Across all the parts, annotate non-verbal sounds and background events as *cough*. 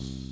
Peace.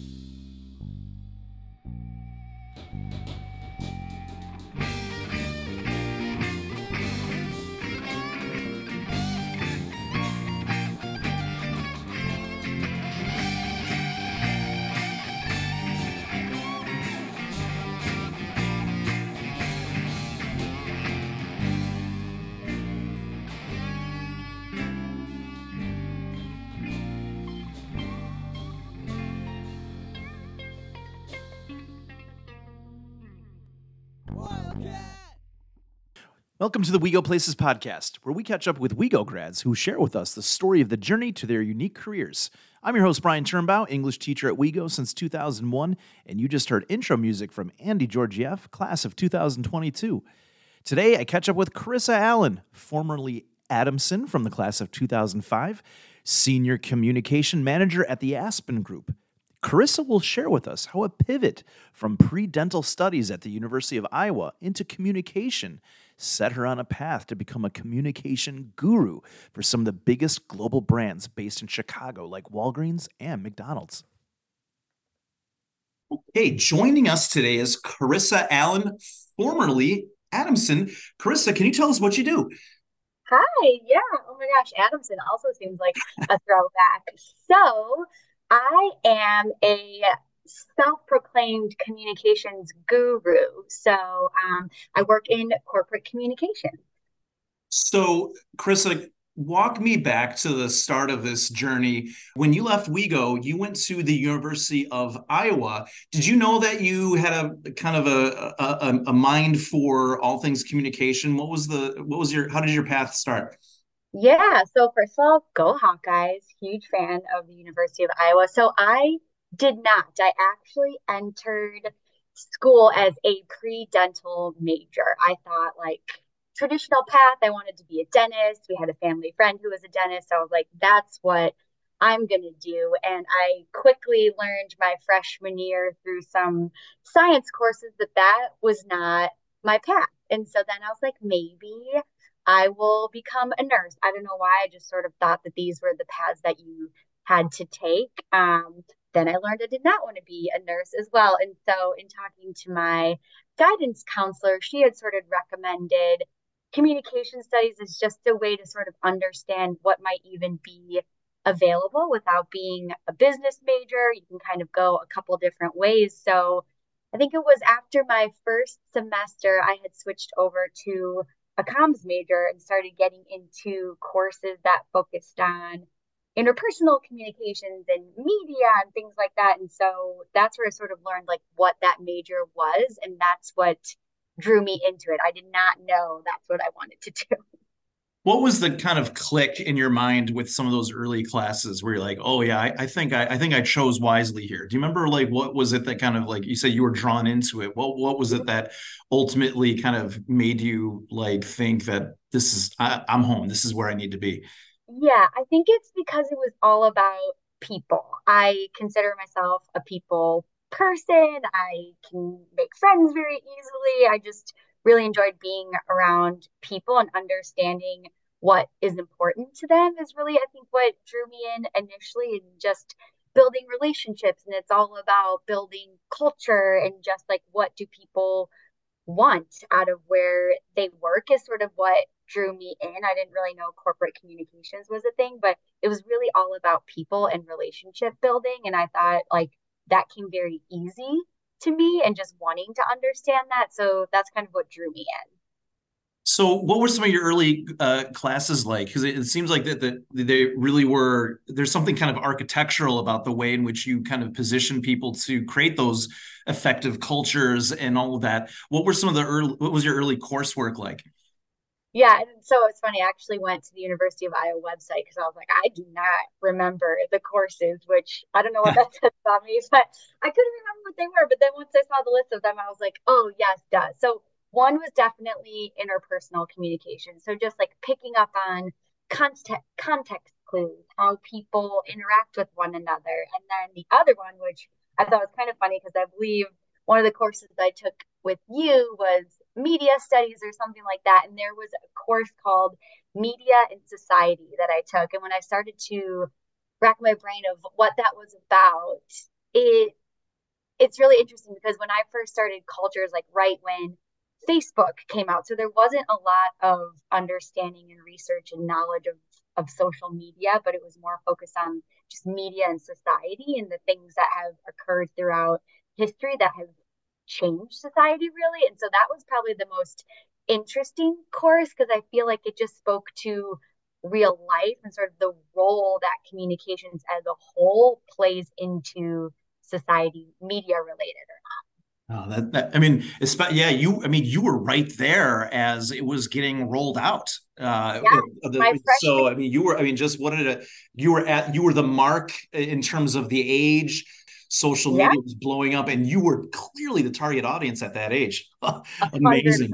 Welcome to the We Go Places podcast, where we catch up with WeGo grads who share with us the story of the journey to their unique careers. I'm your host, Brian Turnbow, English teacher at WeGo since 2001, and you just heard intro music from Andy Georgieff, class of 2022. Today, I catch up with Carissa Allen, formerly Adamson from the class of 2005, senior communication manager at the Aspen Group. Carissa will share with us how a pivot from pre dental studies at the University of Iowa into communication set her on a path to become a communication guru for some of the biggest global brands based in Chicago, like Walgreens and McDonald's. Okay, joining us today is Carissa Allen, formerly Adamson. Carissa, can you tell us what you do? Hi, yeah. Oh my gosh, Adamson also seems like a throwback. So, I am a self-proclaimed communications guru. So um, I work in corporate communication. So, Carissa, walk me back to the start of this journey. When you left WeGo, you went to the University of Iowa. Did you know that you had a kind of a, a, a mind for all things communication? What was the what was your how did your path start? Yeah, so first of all, go Hawkeyes! Huge fan of the University of Iowa. So I did not. I actually entered school as a pre-dental major. I thought like traditional path, I wanted to be a dentist. We had a family friend who was a dentist. So I was like, that's what I'm going to do. And I quickly learned my freshman year through some science courses that that was not my path. And so then I was like, maybe I will become a nurse. I don't know why. I just sort of thought that these were the paths that you had to take. Um, then I learned I did not want to be a nurse as well. And so, in talking to my guidance counselor, she had sort of recommended communication studies as just a way to sort of understand what might even be available without being a business major. You can kind of go a couple different ways. So, I think it was after my first semester, I had switched over to a comms major and started getting into courses that focused on interpersonal communications and media and things like that. And so that's where I sort of learned like what that major was. And that's what drew me into it. I did not know that's what I wanted to do. *laughs* What was the kind of click in your mind with some of those early classes where you're like, oh yeah, I, I think I, I think I chose wisely here. Do you remember like what was it that kind of like you said you were drawn into it? What what was it that ultimately kind of made you like think that this is I, I'm home, this is where I need to be? Yeah, I think it's because it was all about people. I consider myself a people person. I can make friends very easily. I just really enjoyed being around people and understanding what is important to them is really I think what drew me in initially and just building relationships and it's all about building culture and just like what do people want out of where they work is sort of what drew me in. I didn't really know corporate communications was a thing, but it was really all about people and relationship building. And I thought like that came very easy to me and just wanting to understand that. So that's kind of what drew me in. So, what were some of your early uh, classes like? Because it, it, seems like that the, they really were. There's something kind of architectural about the way in which you kind of position people to create those effective cultures and all of that. What were some of the early? What was your early coursework like? Yeah, and so it's funny. I actually went to the University of Iowa website because I was like, I do not remember the courses, which I don't know what that *laughs* says about me, but I couldn't remember what they were. But then once I saw the list of them, I was like, oh yes, duh. So one was definitely interpersonal communication. So just like picking up on context context clues, how people interact with one another, and then the other one, which I thought was kind of funny because I believe one of the courses I took with you was media studies or something like that. And there was a course called Media and Society that I took. And when I started to rack my brain of what that was about, it it's really interesting because when I first started cultures, like right when Facebook came out, so there wasn't a lot of understanding and research and knowledge of of social media, but it was more focused on just media and society and the things that have occurred throughout history that have changed society really. And so that was probably the most interesting course because I feel like it just spoke to real life and sort of the role that communications as a whole plays into society, media related or not. Oh, that, that I mean, yeah, you. I mean, you were right there as it was getting rolled out. Uh, yeah, the, so I mean, you were. I mean, just what did it? You were at. You were the mark in terms of the age. Social media yeah. was blowing up, and you were clearly the target audience at that age. *laughs* Amazing. 100%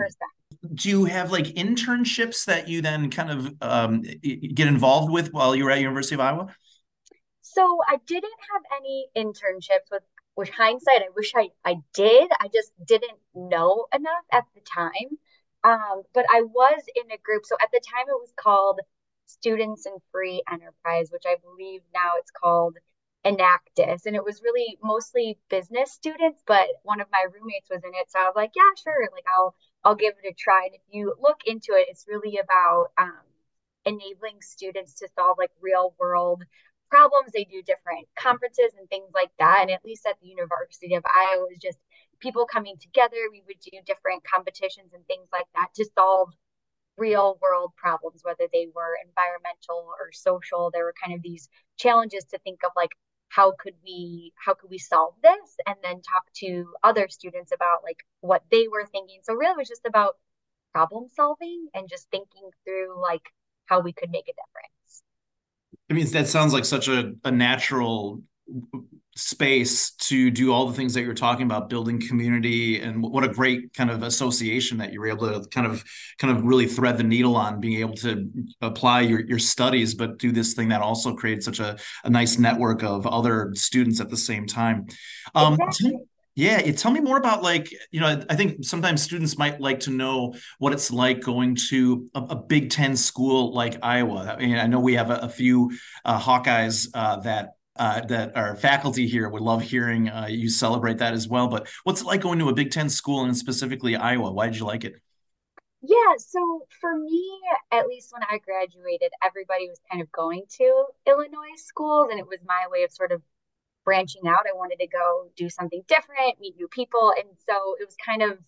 do you have like internships that you then kind of um, get involved with while you were at University of Iowa? So I didn't have any internships with with hindsight, I wish I, I did. I just didn't know enough at the time. Um, but I was in a group. So at the time, it was called Students in Free Enterprise, which I believe now it's called Enactus. And it was really mostly business students, but one of my roommates was in it. So I was like, yeah, sure. Like I'll, I'll give it a try. And if you look into it, it's really about, um, enabling students to solve like real world problems. They do different conferences and things like that. And at least at the University of Iowa, was just people coming together. We would do different competitions and things like that to solve real world problems, whether they were environmental or social. There were kind of these challenges to think of like how could we how could we solve this? And then talk to other students about like what they were thinking. So really it was just about problem solving and just thinking through like how we could make a difference. I mean, that sounds like such a, a natural space to do all the things that you're talking about building community and what a great kind of association that you were able to kind of kind of really thread the needle on being able to apply your, your studies but do this thing that also creates such a, a nice network of other students at the same time um, exactly. Yeah, tell me more about like you know I think sometimes students might like to know what it's like going to a, a Big Ten school like Iowa. I mean, I know we have a, a few uh, Hawkeyes uh, that uh, that our faculty here would love hearing uh, you celebrate that as well. But what's it like going to a Big Ten school and specifically Iowa? Why did you like it? Yeah, so for me, at least when I graduated, everybody was kind of going to Illinois schools, and it was my way of sort of branching out. I wanted to go do something different, meet new people. And so it was kind of,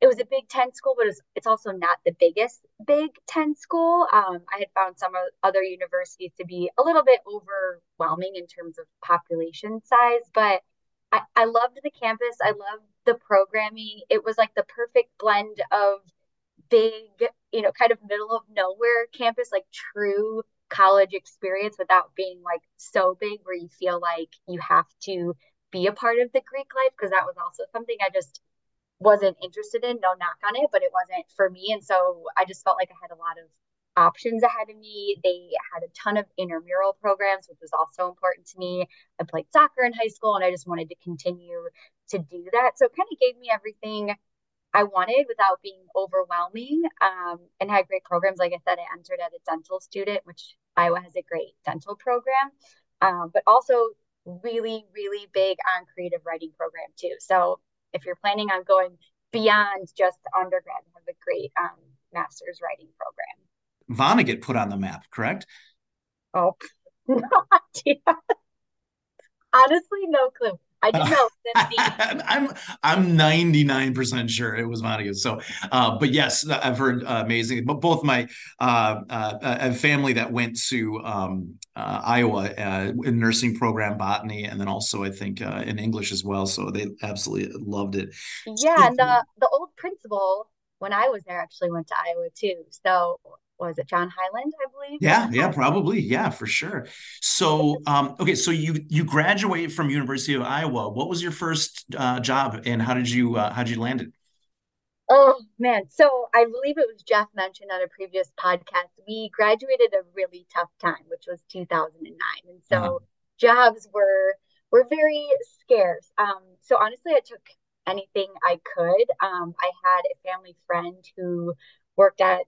it was a Big Ten school, but it's, it's also not the biggest Big Ten school. Um, I had found some other universities to be a little bit overwhelming in terms of population size, but I, I loved the campus. I loved the programming. It was like the perfect blend of big, you know, kind of middle of nowhere campus, like true college experience without being like so big where you feel like you have to be a part of the Greek life because that was also something I just wasn't interested in. No knock on it, but it wasn't for me. And so I just felt like I had a lot of options ahead of me. They had a ton of intramural programs, which was also important to me. I played soccer in high school and I just wanted to continue to do that. So it kind of gave me everything I wanted without being overwhelming um, and had great programs. Like I said, I entered as a dental student, which Iowa has a great dental program, um, but also really, really big on creative writing program too. So if you're planning on going beyond just undergrad, have a great um, master's writing program. Vonnegut put on the map, correct? Oh, *laughs* no idea. Honestly, no clue. I do know. *laughs* I'm I'm 99% sure it was Vonnegut. So, uh, but yes, I've heard uh, amazing. But both my uh, uh family that went to um, uh, Iowa uh, in nursing program, botany, and then also I think in English as well. So they absolutely loved it. Yeah, so, and the the old principal when I was there actually went to Iowa too. So was it John Highland, I believe? Yeah, yeah, probably. Yeah, for sure. So, *laughs* um, okay, so you you graduate from University of Iowa. What was your first uh, job, and how did you uh, how did you land it? Oh man, so I believe it was Jeff mentioned on a previous podcast. We graduated a really tough time, which was 2009, and so uh-huh. jobs were were very scarce. Um, so honestly, I took anything I could. Um, I had a family friend who worked at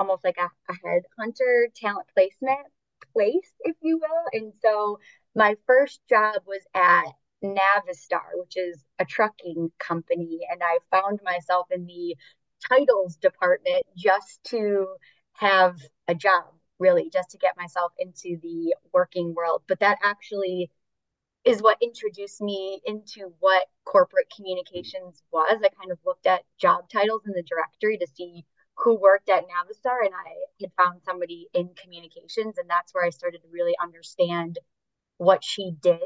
almost like a, a headhunter talent placement place, if you will. And so my first job was at Navistar, which is a trucking company, and I found myself in the titles department just to have a job, really, just to get myself into the working world. But that actually is what introduced me into what corporate communications was. I kind of looked at job titles in the directory to see who worked at Navistar, and I had found somebody in communications, and that's where I started to really understand what she did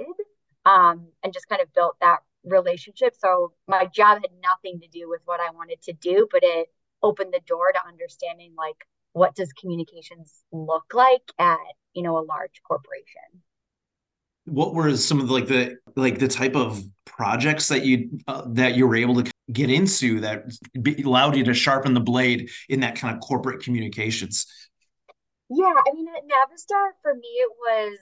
um, and just kind of built that relationship. So my job had nothing to do with what I wanted to do, but it opened the door to understanding like what does communications look like at you know a large corporation what were some of the, like the like the type of projects that you uh, that you were able to get into that allowed you to sharpen the blade in that kind of corporate communications yeah i mean at navistar for me it was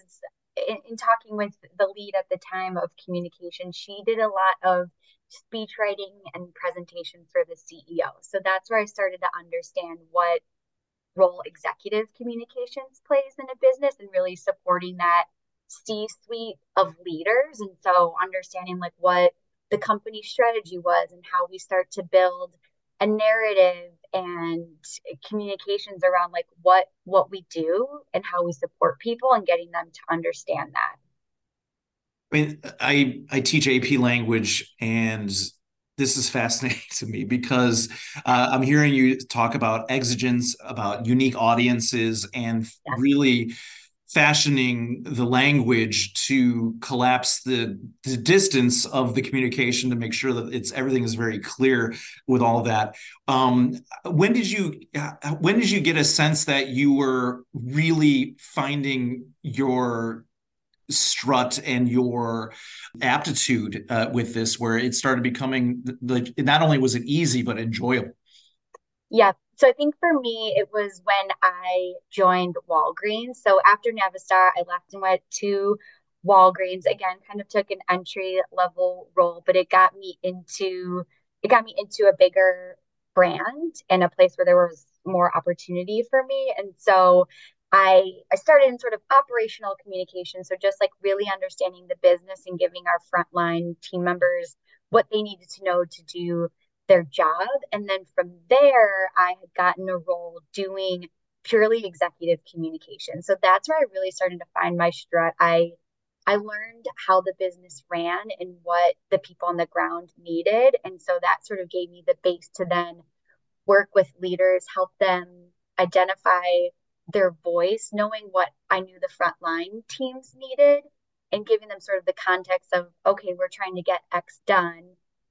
in, in talking with the lead at the time of communication she did a lot of speech writing and presentations for the ceo so that's where i started to understand what role executive communications plays in a business and really supporting that C suite of leaders. And so understanding like what the company strategy was and how we start to build a narrative and communications around like what what we do and how we support people and getting them to understand that. I mean, I I teach AP language and this is fascinating *laughs* to me because uh, I'm hearing you talk about exigence, about unique audiences, and yes. really fashioning the language to collapse the, the distance of the communication to make sure that it's everything is very clear with all that. Um, when did you when did you get a sense that you were really finding your strut and your aptitude uh, with this where it started becoming like not only was it easy but enjoyable? Yeah so I think for me, it was when I joined Walgreens. So after Navistar, I left and went to Walgreens again, kind of took an entry level role, but it got me into it got me into a bigger brand and a place where there was more opportunity for me. And so I I started in sort of operational communication. So just like really understanding the business and giving our frontline team members what they needed to know to do their job. And then from there, I had gotten a role doing purely executive communication. So that's where I really started to find my strut. I I learned how the business ran and what the people on the ground needed. And so that sort of gave me the base to then work with leaders, help them identify their voice, knowing what I knew the frontline teams needed, and giving them sort of the context of, okay, we're trying to get X done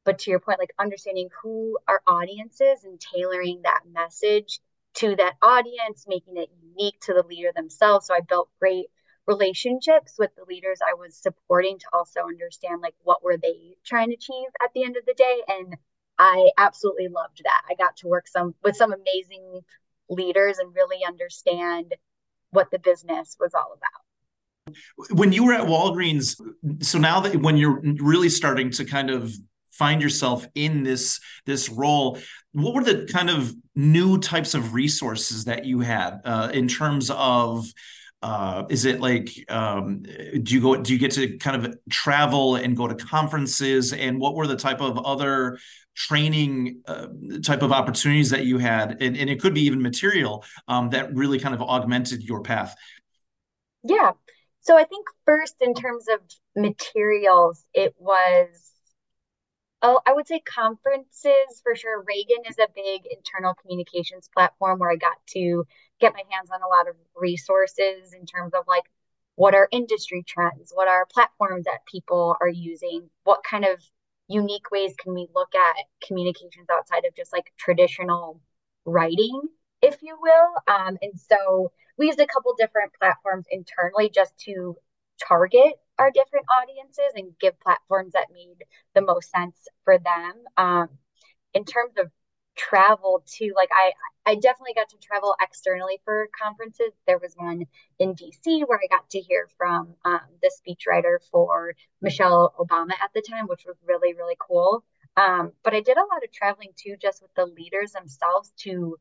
but to your point like understanding who our audience is and tailoring that message to that audience making it unique to the leader themselves. So i built great relationships with the leaders i was supporting to also understand like what were they trying to achieve at the end of the day. And i absolutely loved that. I got to work some with some amazing leaders and really understand what the business was all about. When you were at Walgreens, so now that when you're really starting to kind of find yourself in this this role what were the kind of new types of resources that you had uh, in terms of uh, is it like um, do you go do you get to kind of travel and go to conferences? And what were the type of other training uh, type of opportunities that you had? And, and it could be even material um, that really kind of augmented your path. Yeah. So i think first in terms of materials it was Oh, I would say conferences for sure. Ragan is a big internal communications platform where I got to get my hands on a lot of resources in terms of like what are industry trends, what are platforms that people are using, what kind of unique ways can we look at communications outside of just like traditional writing, if you will. Um, and so we used a couple different platforms internally just to target our different audiences and give platforms that made the most sense for them. Um, in terms of travel too, like I, I definitely got to travel externally for conferences. There was one in DC where I got to hear from um, the speechwriter for Michelle Obama at the time, which was really, really cool. Um, but I did a lot of traveling too, just with the leaders themselves to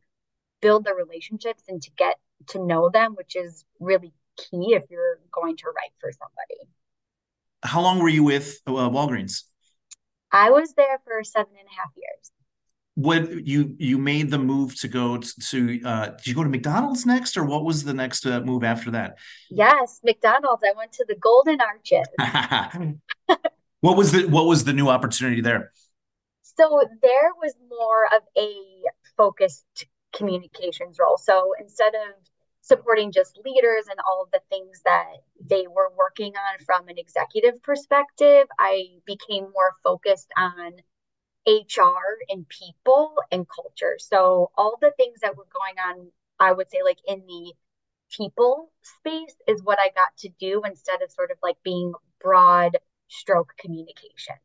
build the relationships and to get to know them, which is really key if you're going to write for somebody. How long were you with uh, Walgreens? I was there for seven and a half years. What you you made the move to go to? Uh, did you go to McDonald's next, or what was the next uh, move after that? Yes, McDonald's. I went to the Golden Arches. *laughs* *laughs* what was the what was the new opportunity there? So there was more of a focused communications role. So instead of supporting just leaders and all of the things that they were working on from an executive perspective, I became more focused on HR and people and culture. So all the things that were going on, I would say like in the people space is what I got to do instead of sort of like being broad stroke communication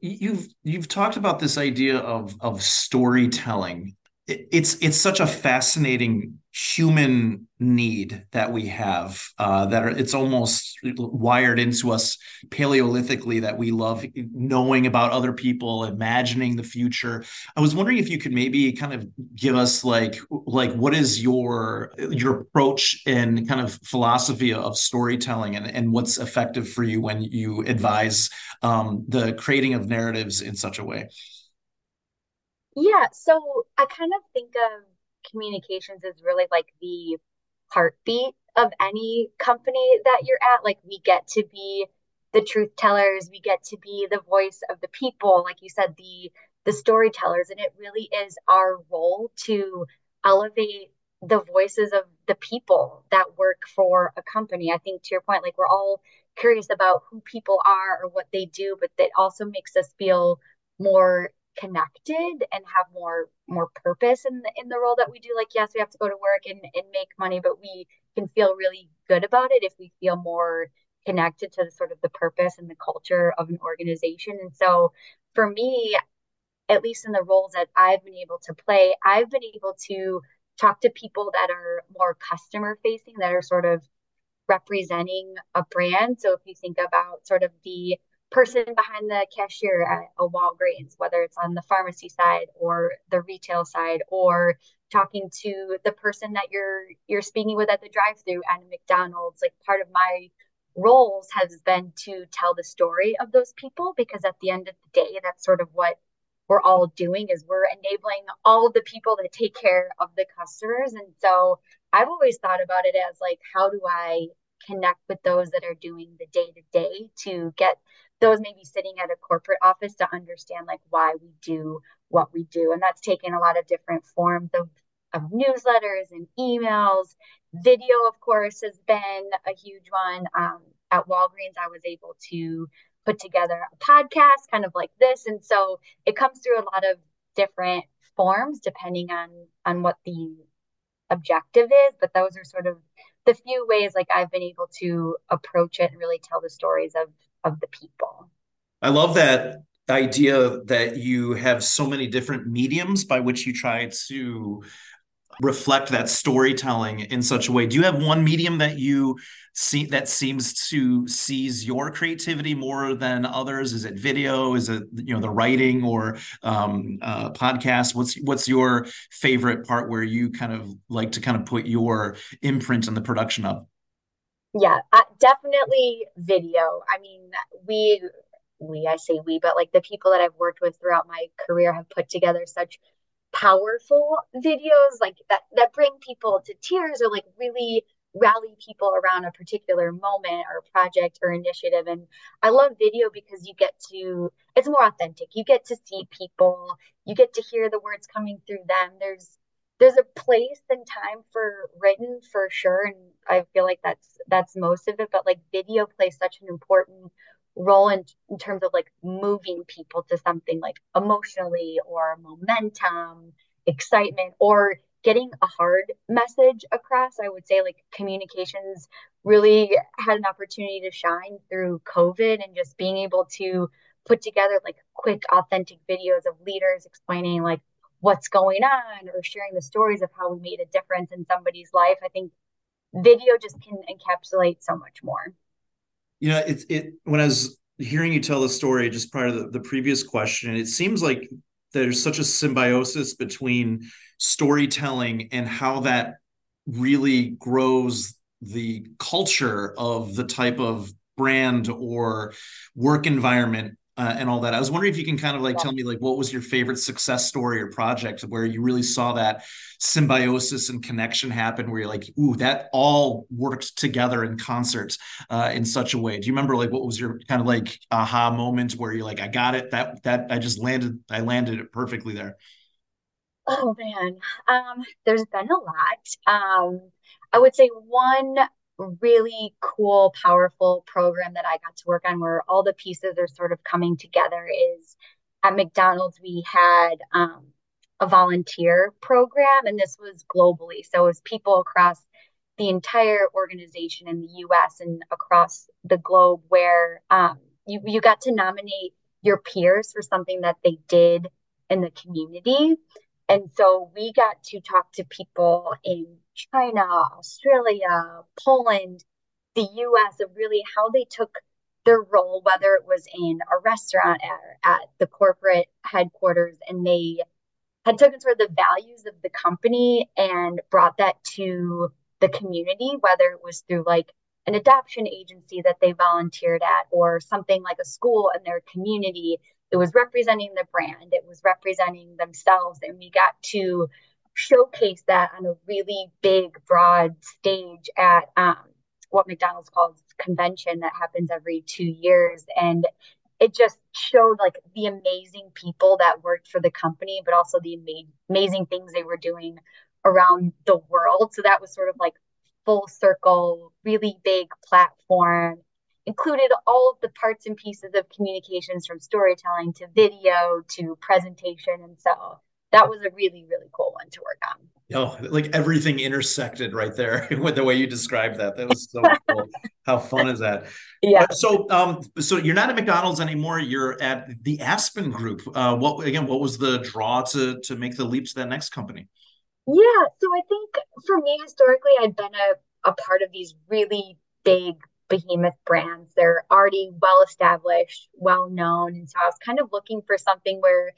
you've you've talked about this idea of of storytelling it's it's such a fascinating human need that we have uh, that are, it's almost wired into us paleolithically that we love knowing about other people imagining the future. I was wondering if you could maybe kind of give us like like what is your your approach and kind of philosophy of storytelling and, and what's effective for you when you advise um, the creating of narratives in such a way yeah, so I kind of think of communications as really like the heartbeat of any company that you're at. Like we get to be the truth tellers, we get to be the voice of the people, like you said, the the storytellers, and it really is our role to elevate the voices of the people that work for a company. I think to your point, like we're all curious about who people are or what they do, but that also makes us feel more connected and have more more purpose in the in the role that we do. Like yes we have to go to work and, and make money but we can feel really good about it if we feel more connected to the sort of the purpose and the culture of an organization. And so for me at least in the roles that i've been able to play i've been able to talk to people that are more customer facing that are sort of representing a brand. So if you think about sort of the person behind the cashier at a Walgreens, whether it's on the pharmacy side or the retail side, or talking to the person that you're you're speaking with at the drive-through at a McDonald's. Like part of my roles has been to tell the story of those people because at the end of the day, that's sort of what we're all doing is we're enabling all of the people to take care of the customers. And so I've always thought about it as like, how do I connect with those that are doing the day to day to get those maybe sitting at a corporate office to understand like why we do what we do. And that's taken a lot of different forms of, of newsletters and emails. Video of course has been a huge one. Um, at walgreens i was able to put together a podcast kind of like this. And so it comes through a lot of different forms depending on on what the objective is. But those are sort of the few ways like i've been able to approach it and really tell the stories of of the people. I love that idea that you have so many different mediums by which you try to reflect that storytelling in such a way. Do you have one medium that you see that seems to seize your creativity more than others? Is it video? Is it you know the writing or um, uh, podcast? What's what's your favorite part where you kind of like to kind of put your imprint on the production of? Yeah, uh, definitely video. I mean, we we I say we, but like the people that I've worked with throughout my career have put together such powerful videos like that that bring people to tears or like really rally people around a particular moment or project or initiative. And i love video because you get to it's more authentic. You get to see people. You get to hear the words coming through them. There's there's a place and time for written for sure and i feel like that's that's most of it but like video plays such an important role in, in terms of like moving people to something like emotionally or momentum excitement or getting a hard message across. I would say like communications really had an opportunity to shine through covid and just being able to put together like quick authentic videos of leaders explaining like what's going on or sharing the stories of how we made a difference in somebody's life. I think video just can encapsulate so much more. You know, it's it when I was hearing you tell the story just prior to the, the previous question, it seems like there's such a symbiosis between storytelling and how that really grows the culture of the type of brand or work environment uh, and all that. I was wondering if you can kind of like yeah. tell me like what was your favorite success story or project where you really saw that symbiosis and connection happen, where you're like, ooh, that all worked together in concert uh, in such a way. Do you remember like what was your kind of like aha moment where you're like, I got it, that that I just landed, I landed it perfectly there. Oh man, um, there's been a lot. Um, I would say one really cool, powerful program that I got to work on where all the pieces are sort of coming together is at McDonald's, we had um, a volunteer program, and this was globally. So it was people across the entire organization in the US and across the globe where um, you, you got to nominate your peers for something that they did in the community. And so we got to talk to people in China, Australia, Poland, the US of really how they took their role, whether it was in a restaurant or at the corporate headquarters, and they had taken sort of the values of the company and brought that to the community, whether it was through like an adoption agency that they volunteered at or something like a school in their community. It was representing the brand, it was representing themselves, and we got to showcase that on a really big, broad stage at um, what McDonald's calls convention that happens every two years. And it just showed like the amazing people that worked for the company, but also the ama- amazing things they were doing around the world. So that was sort of like full circle, really big platform, included all of the parts and pieces of communications from storytelling to video to presentation. And so that was a really really cool one to work on. Oh like everything intersected right there *laughs* with the way you described that. That was so *laughs* cool. How fun is that? Yeah. So um so you're not at mcdonald's anymore. You're at the aspen group. Uh what again what was the draw to to make the leap to that next company? Yeah so i think for me historically i'd been a, a part of these really big behemoth brands they're already well established well known and so i was kind of looking for something where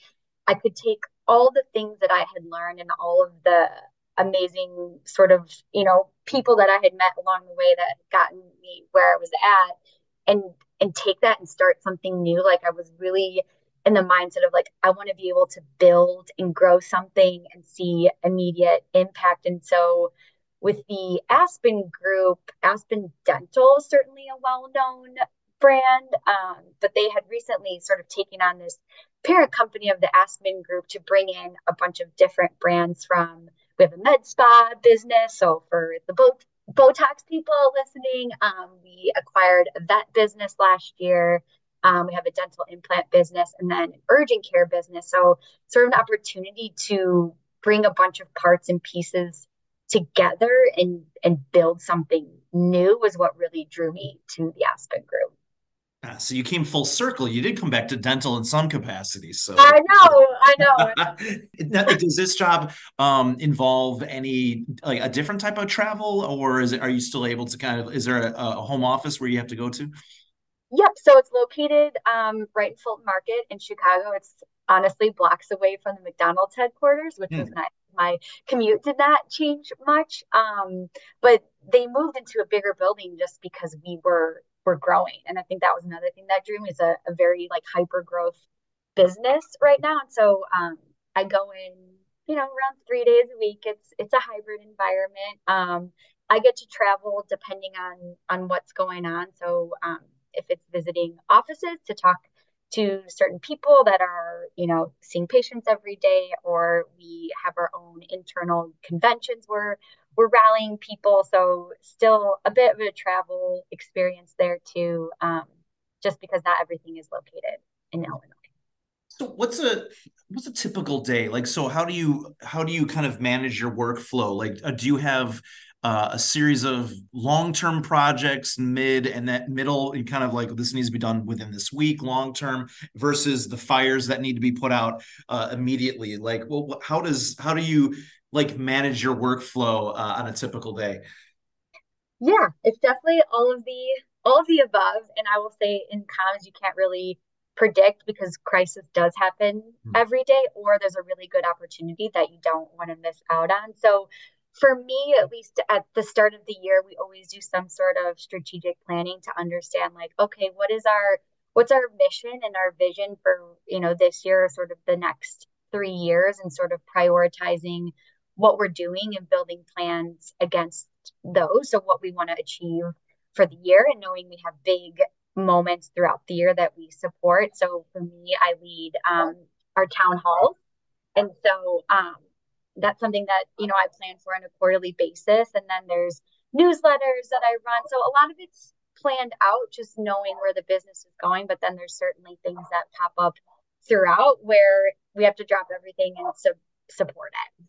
I could take all the things that I had learned and all of the amazing sort of, you know, people that I had met along the way that had gotten me where I was at and and take that and start something new. Like I was really in the mindset of like I want to be able to build and grow something and see immediate impact. And so with the Aspen group, Aspen Dental is certainly a well-known brand, um, but they had recently sort of taken on this parent company of the Aspen Group to bring in a bunch of different brands from. We have a med spa business, so for the both Botox people listening, um, we acquired a vet business last year. Um, we have a dental implant business and then urgent care business. So, sort of an opportunity to bring a bunch of parts and pieces together and and build something new was what really drew me to the Aspen Group. Ah, so you came full circle. You did come back to dental in some capacity. So I know, I know. *laughs* Does this job um, involve any like a different type of travel, or is it? Are you still able to kind of? Is there a, a home office where you have to go to? Yep. So it's located um, right in Fulton Market in Chicago. It's honestly blocks away from the McDonald's headquarters, which mm. was nice. My commute did not change much, um, but they moved into a bigger building just because we were were growing. And I think that was another thing that drew me is a, a very like hyper growth business right now. And so um, I go in, you know, around three days a week. It's it's a hybrid environment. Um, I get to travel depending on on what's going on. So um, if it's visiting offices to talk to certain people that are, you know, seeing patients every day, or we have our own internal conventions where we're rallying people. So still a bit of a travel experience there too, um, just because not everything is located in Illinois. So what's a what's a typical day like? So how do you how do you kind of manage your workflow? Like, uh, do you have uh, a series of long-term projects, mid and that middle, and kind of like this needs to be done within this week, long-term versus the fires that need to be put out uh, immediately. Like, well, how does how do you like manage your workflow uh, on a typical day? Yeah, it's definitely all of the all of the above. And I will say in comms, you can't really predict because crisis does happen mm-hmm. every day, or there's a really good opportunity that you don't want to miss out on. So for me, at least at the start of the year, we always do some sort of strategic planning to understand like, okay, what is our what's our mission and our vision for, you know, this year, or sort of the next three years and sort of prioritizing what we're doing and building plans against those. So what we want to achieve for the year and knowing we have big moments throughout the year that we support. So for me, I lead um, our town hall. And so um, that's something that, you know, I plan for on a quarterly basis. And then there's newsletters that I run. So a lot of it's planned out, just knowing where the business is going. But then there's certainly things that pop up throughout where we have to drop everything and su- support it.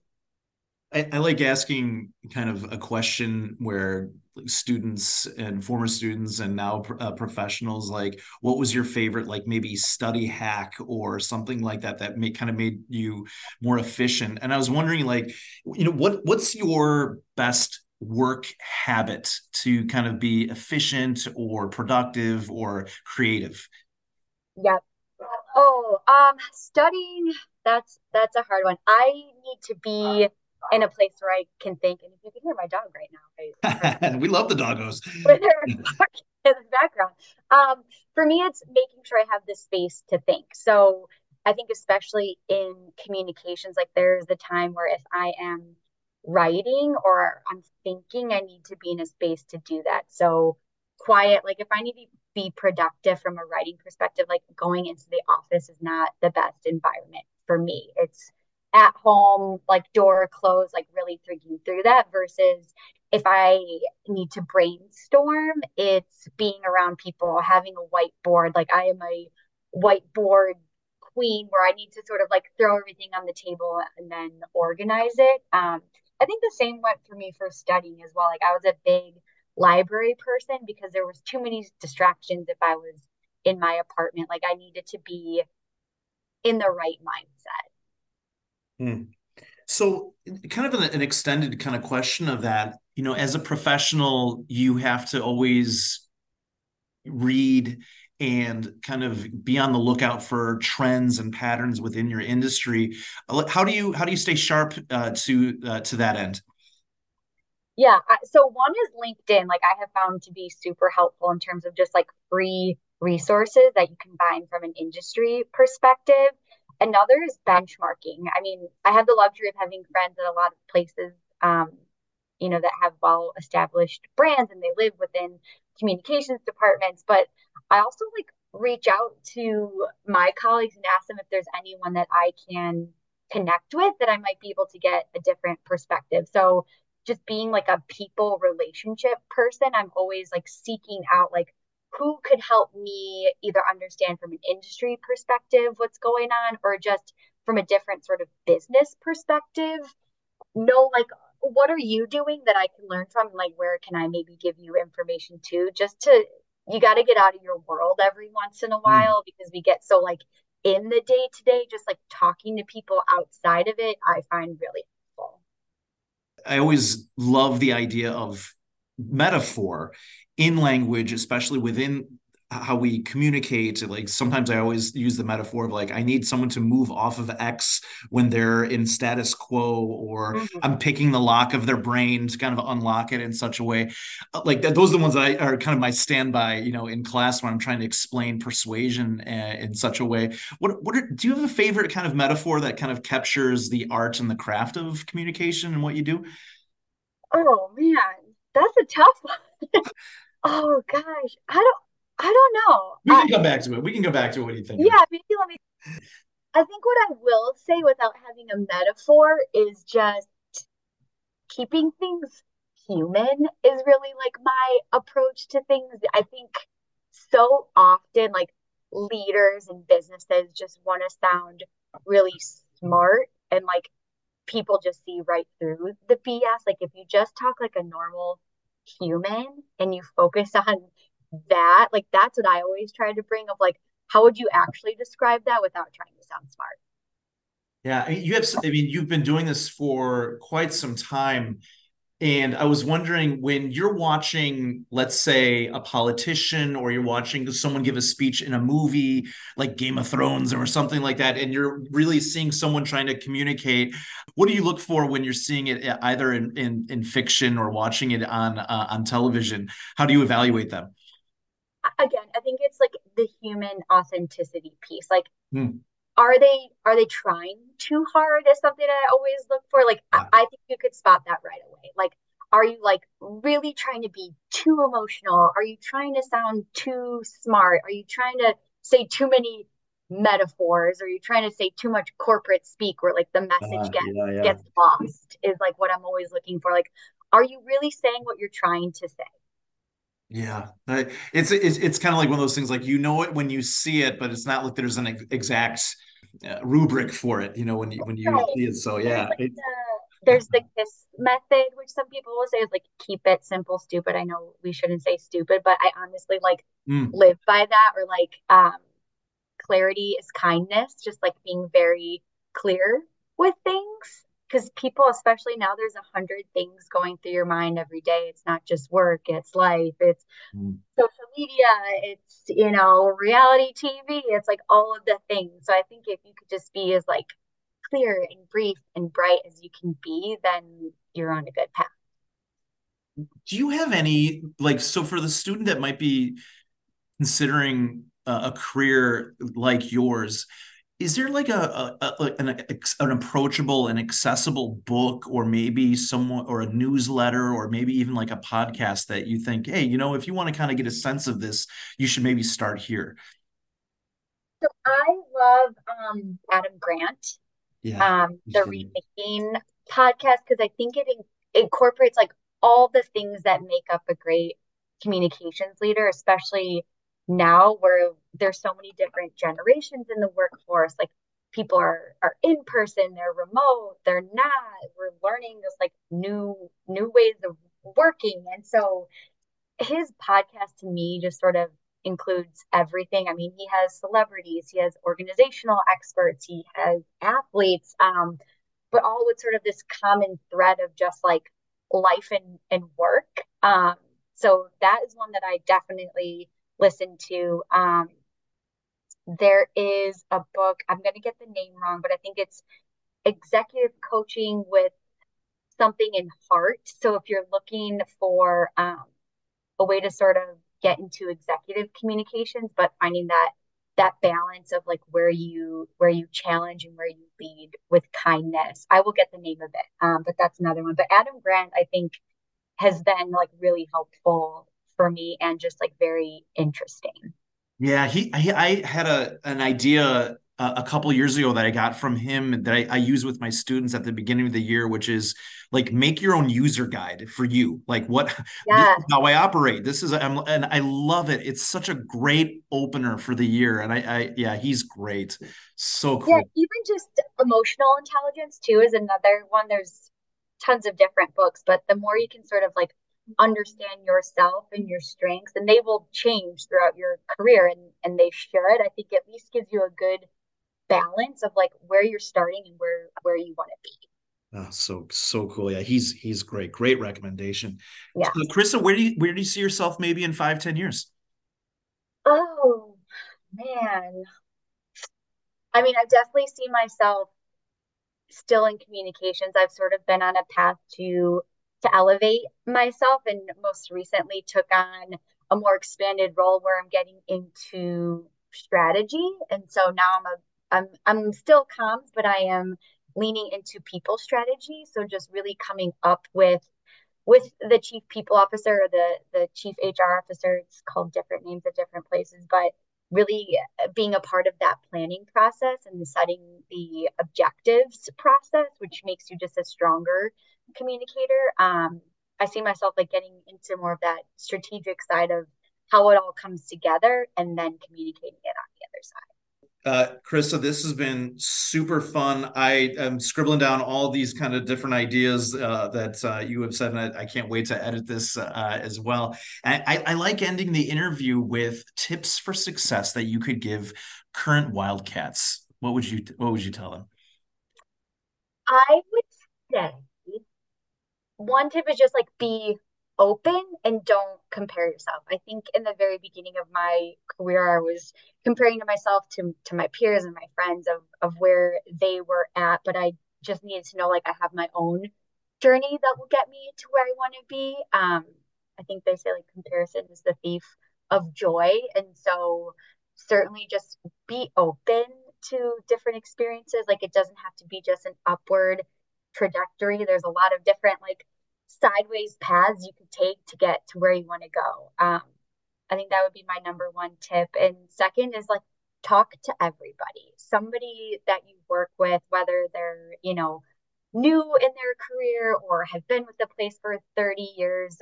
I, I, like asking kind of a question where students and former students and now uh, professionals like what was your favorite like maybe study hack or something like that that may, kind of made you more efficient? And i was wondering like you know what what's your best work habit to kind of be efficient or productive or creative? Yeah oh um studying that's that's a hard one. I need to be in a place where I can think. And if you can hear my dog right now, I, *laughs* we love the doggos. *laughs* in the background. Um, for me, it's making sure I have the space to think. So I think, especially in communications, like there's a time where if I am writing or I'm thinking, I need to be in a space to do that. So quiet, like if I need to be productive from a writing perspective, like going into the office is not the best environment for me. It's at home, like door closed, like really thinking through that versus if I need to brainstorm, it's being around people, having a whiteboard. Like I am a whiteboard queen where I need to sort of like throw everything on the table and then organize it. Um, I think the same went for me for studying as well. Like I was a big library person because there was too many distractions if I was in my apartment. Like I needed to be in the right mindset. Hmm. So, kind of an, extended kind of question of that, you know, as a professional, you have to always read and kind of be on the lookout for trends and patterns within your industry. How do you how do you stay sharp uh, to uh, to that end? Yeah, so one is LinkedIn. Like I have found to be super helpful in terms of just like free resources that you can find from an industry perspective. Another is benchmarking. I mean, I have the luxury of having friends at a lot of places, um, you know, that have well established brands and they live within communications departments. But I also like reach out to my colleagues and ask them if there's anyone that I can connect with that I might be able to get a different perspective. So just being like a people relationship person, I'm always like seeking out like who could help me either understand from an industry perspective what's going on or just from a different sort of business perspective know like what are you doing that i can learn from like where can i maybe give you information to just to you got to get out of your world every once in a hmm. while mm. because we get so like in the day to day just like talking to people outside of it i find really helpful i always love the idea of metaphor in language, especially within how we communicate. Like sometimes i always use the metaphor of like i need someone to move off of x when they're in status quo or mm-hmm. i'm picking the lock of their brain to kind of unlock it in such a way. Uh, like that, those are the ones that I, are kind of my standby you know in class when i'm trying to explain persuasion uh, in such a way. What what are, do you have a favorite kind of metaphor that kind of captures the art and the craft of communication and what you do? Oh man that's a tough one *laughs* Oh gosh, I don't, I don't know. We can I, come back to it. We can go back to it. what do you think. Yeah, maybe let me. I think what I will say without having a metaphor is just keeping things human is really like my approach to things. I think so often, like leaders and businesses just want to sound really smart and like people just see right through the BS. Like if you just talk like a normal human and you focus on that, like that's what I always try to bring of like, how would you actually describe that without trying to sound smart? Yeah, you have. I mean, you've been doing this for quite some time, And I was wondering when you're watching, let's say, a politician or you're watching someone give a speech in a movie like Game of Thrones or something like that, and you're really seeing someone trying to communicate, what do you look for when you're seeing it either in in, in fiction or watching it on uh, on television? How do you evaluate them? Again, I think it's like the human authenticity piece. Like, hmm are they are they trying too hard is something I always look for. Like. I, I think you could spot that right away. Like are you like really trying to be too emotional? Are you trying to sound too smart? Are you trying to say too many metaphors? Are you trying to say too much corporate speak where like the message uh, gets yeah, yeah. gets lost? Is like what I'm always looking for. Like, are you really saying what you're trying to say? Yeah, it's it's it's kind of like one of those things. Like you know it when you see it, but it's not like there's an exact uh, rubric for it, you know, when you when you right. see it. So yeah. There's, like the, there's the KISS method, which some people will say is like keep it simple, stupid. I know we shouldn't say stupid, but I honestly like mm. live by that or like um clarity is kindness, just like being very clear with things because people, especially now, there's a hundred things going through your mind every day. It's not just work, it's life, it's mm. social media, it's you know, reality TV, it's like all of the things. So I think if you could just be as like clear and brief and bright as you can be, then you're on a good path. Do you have any like so for the student that might be considering a career like yours? Is there like a, a, a an, an, approachable and accessible book or maybe someone or a newsletter or maybe even like a podcast that you think hey you know if you want to kind of get a sense of this you should maybe start here so i love um, adam grant yeah, um, the remaking podcast because i think it in- incorporates like all the things that make up a great communications leader especially now where there's so many different generations in the workforce like people are are in person they're remote they're not we're learning this like new new ways of working. And so his podcast to me just sort of includes everything. I mean he has celebrities he has organizational experts he has athletes um but all with sort of this common thread of just like life and and work. Um so that is one that i definitely listen to. Um, there is a book, I'm going to get the name wrong, but I think it's executive coaching with something in heart. So if you're looking for um, a way to sort of get into executive communications, but finding that that balance of like where you where you challenge and where you lead with kindness i will get the name of it um, but that's another one but adam grant i think has been like really helpful for me and just like very interesting. Yeah, he, he I had a an idea a, a couple years ago that I got from him that I, I, use with my students at the beginning of the year, which is like make your own user guide for you. Like what *laughs* yeah. how I operate. This is I'm, and I love it. It's such a great opener for the year. And I, I yeah, he's great. So cool. Yeah, even just emotional intelligence too is another one. There's tons of different books, but the more you can sort of like understand yourself and your strengths and they will change throughout your career and and they should i think at least gives you a good balance of like where you're starting and where where you want to be Oh, so so cool. Yeah, he's he's great. Great recommendation. Yeah. So, Carissa, where do you where do you see yourself maybe in five, ten years? Oh man. I mean, I definitely see myself still in communications. I've sort of been on a path to to elevate myself and most recently took on a more expanded role where I'm getting into strategy. And so now I'm a I'm I'm still comms, but I am leaning into people strategy. So just really coming up with with the chief people officer or the the chief HR officer, it's called different names at different places, but really uh, being a part of that planning process and setting the objectives process, which makes you just a stronger communicator. Um, I see myself like getting into more of that strategic side of how it all comes together and then communicating it on the other side. Uh, Carissa, this has been super fun. I am scribbling down all these kind of different ideas uh, that uh, you have said, and I, I, can't wait to edit this uh, as well. And I, I, like ending the interview with tips for success that you could give current Wildcats. What would you What would you tell them? I would say one tip is just like be open and don't compare yourself. I think in the very beginning of my career, I was comparing to myself to to my peers and my friends of of where they were at, but I just needed to know like I have my own journey that will get me to where I want to be. Um, I think they say like comparison is the thief of joy, and so certainly just be open to different experiences. Like it doesn't have to be just an upward trajectory. There's a lot of different like sideways paths you could take to get to where you want to go. Um, I think that would be my number one tip. And second is like talk to everybody, somebody that you work with, whether they're, you know, new in their career or have been with the place for 30 years.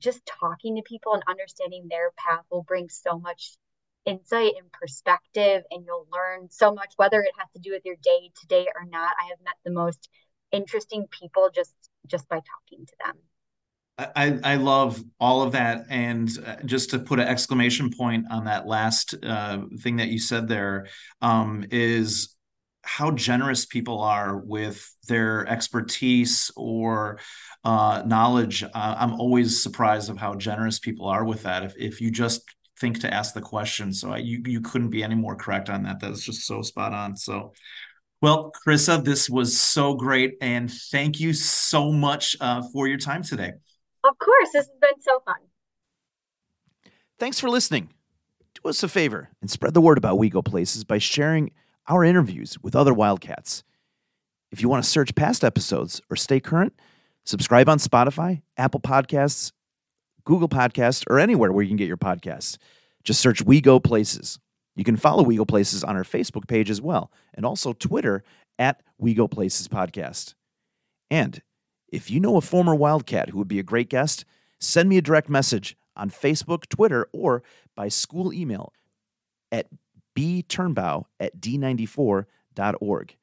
Just talking to people and understanding their path will bring so much insight and perspective, and you'll learn so much, whether it has to do with your day to day or not. I have met the most interesting people just just by talking to them. I, I love all of that. And uh, just to put an exclamation point on that last uh, thing that you said there um, is how generous people are with their expertise or uh, knowledge. Uh, I'm always surprised of how generous people are with that. If, if you just think to ask the question, so I, you you couldn't be any more correct on that. That's just so spot on. So well, Carissa, this was so great. And thank you so much uh, for your time today. Of course. This has been so fun. Thanks for listening. Do us a favor and spread the word about We Go Places by sharing our interviews with other Wildcats. If you want to search past episodes or stay current, subscribe on Spotify, Apple Podcasts, Google Podcasts, or anywhere where you can get your podcasts. Just search We Go Places. You can follow We Go Places on our Facebook page as well, and also Twitter at We Go Places Podcast. And if you know a former Wildcat who would be a great guest, send me a direct message on Facebook, Twitter, or by school email at bturnbow at d94.org.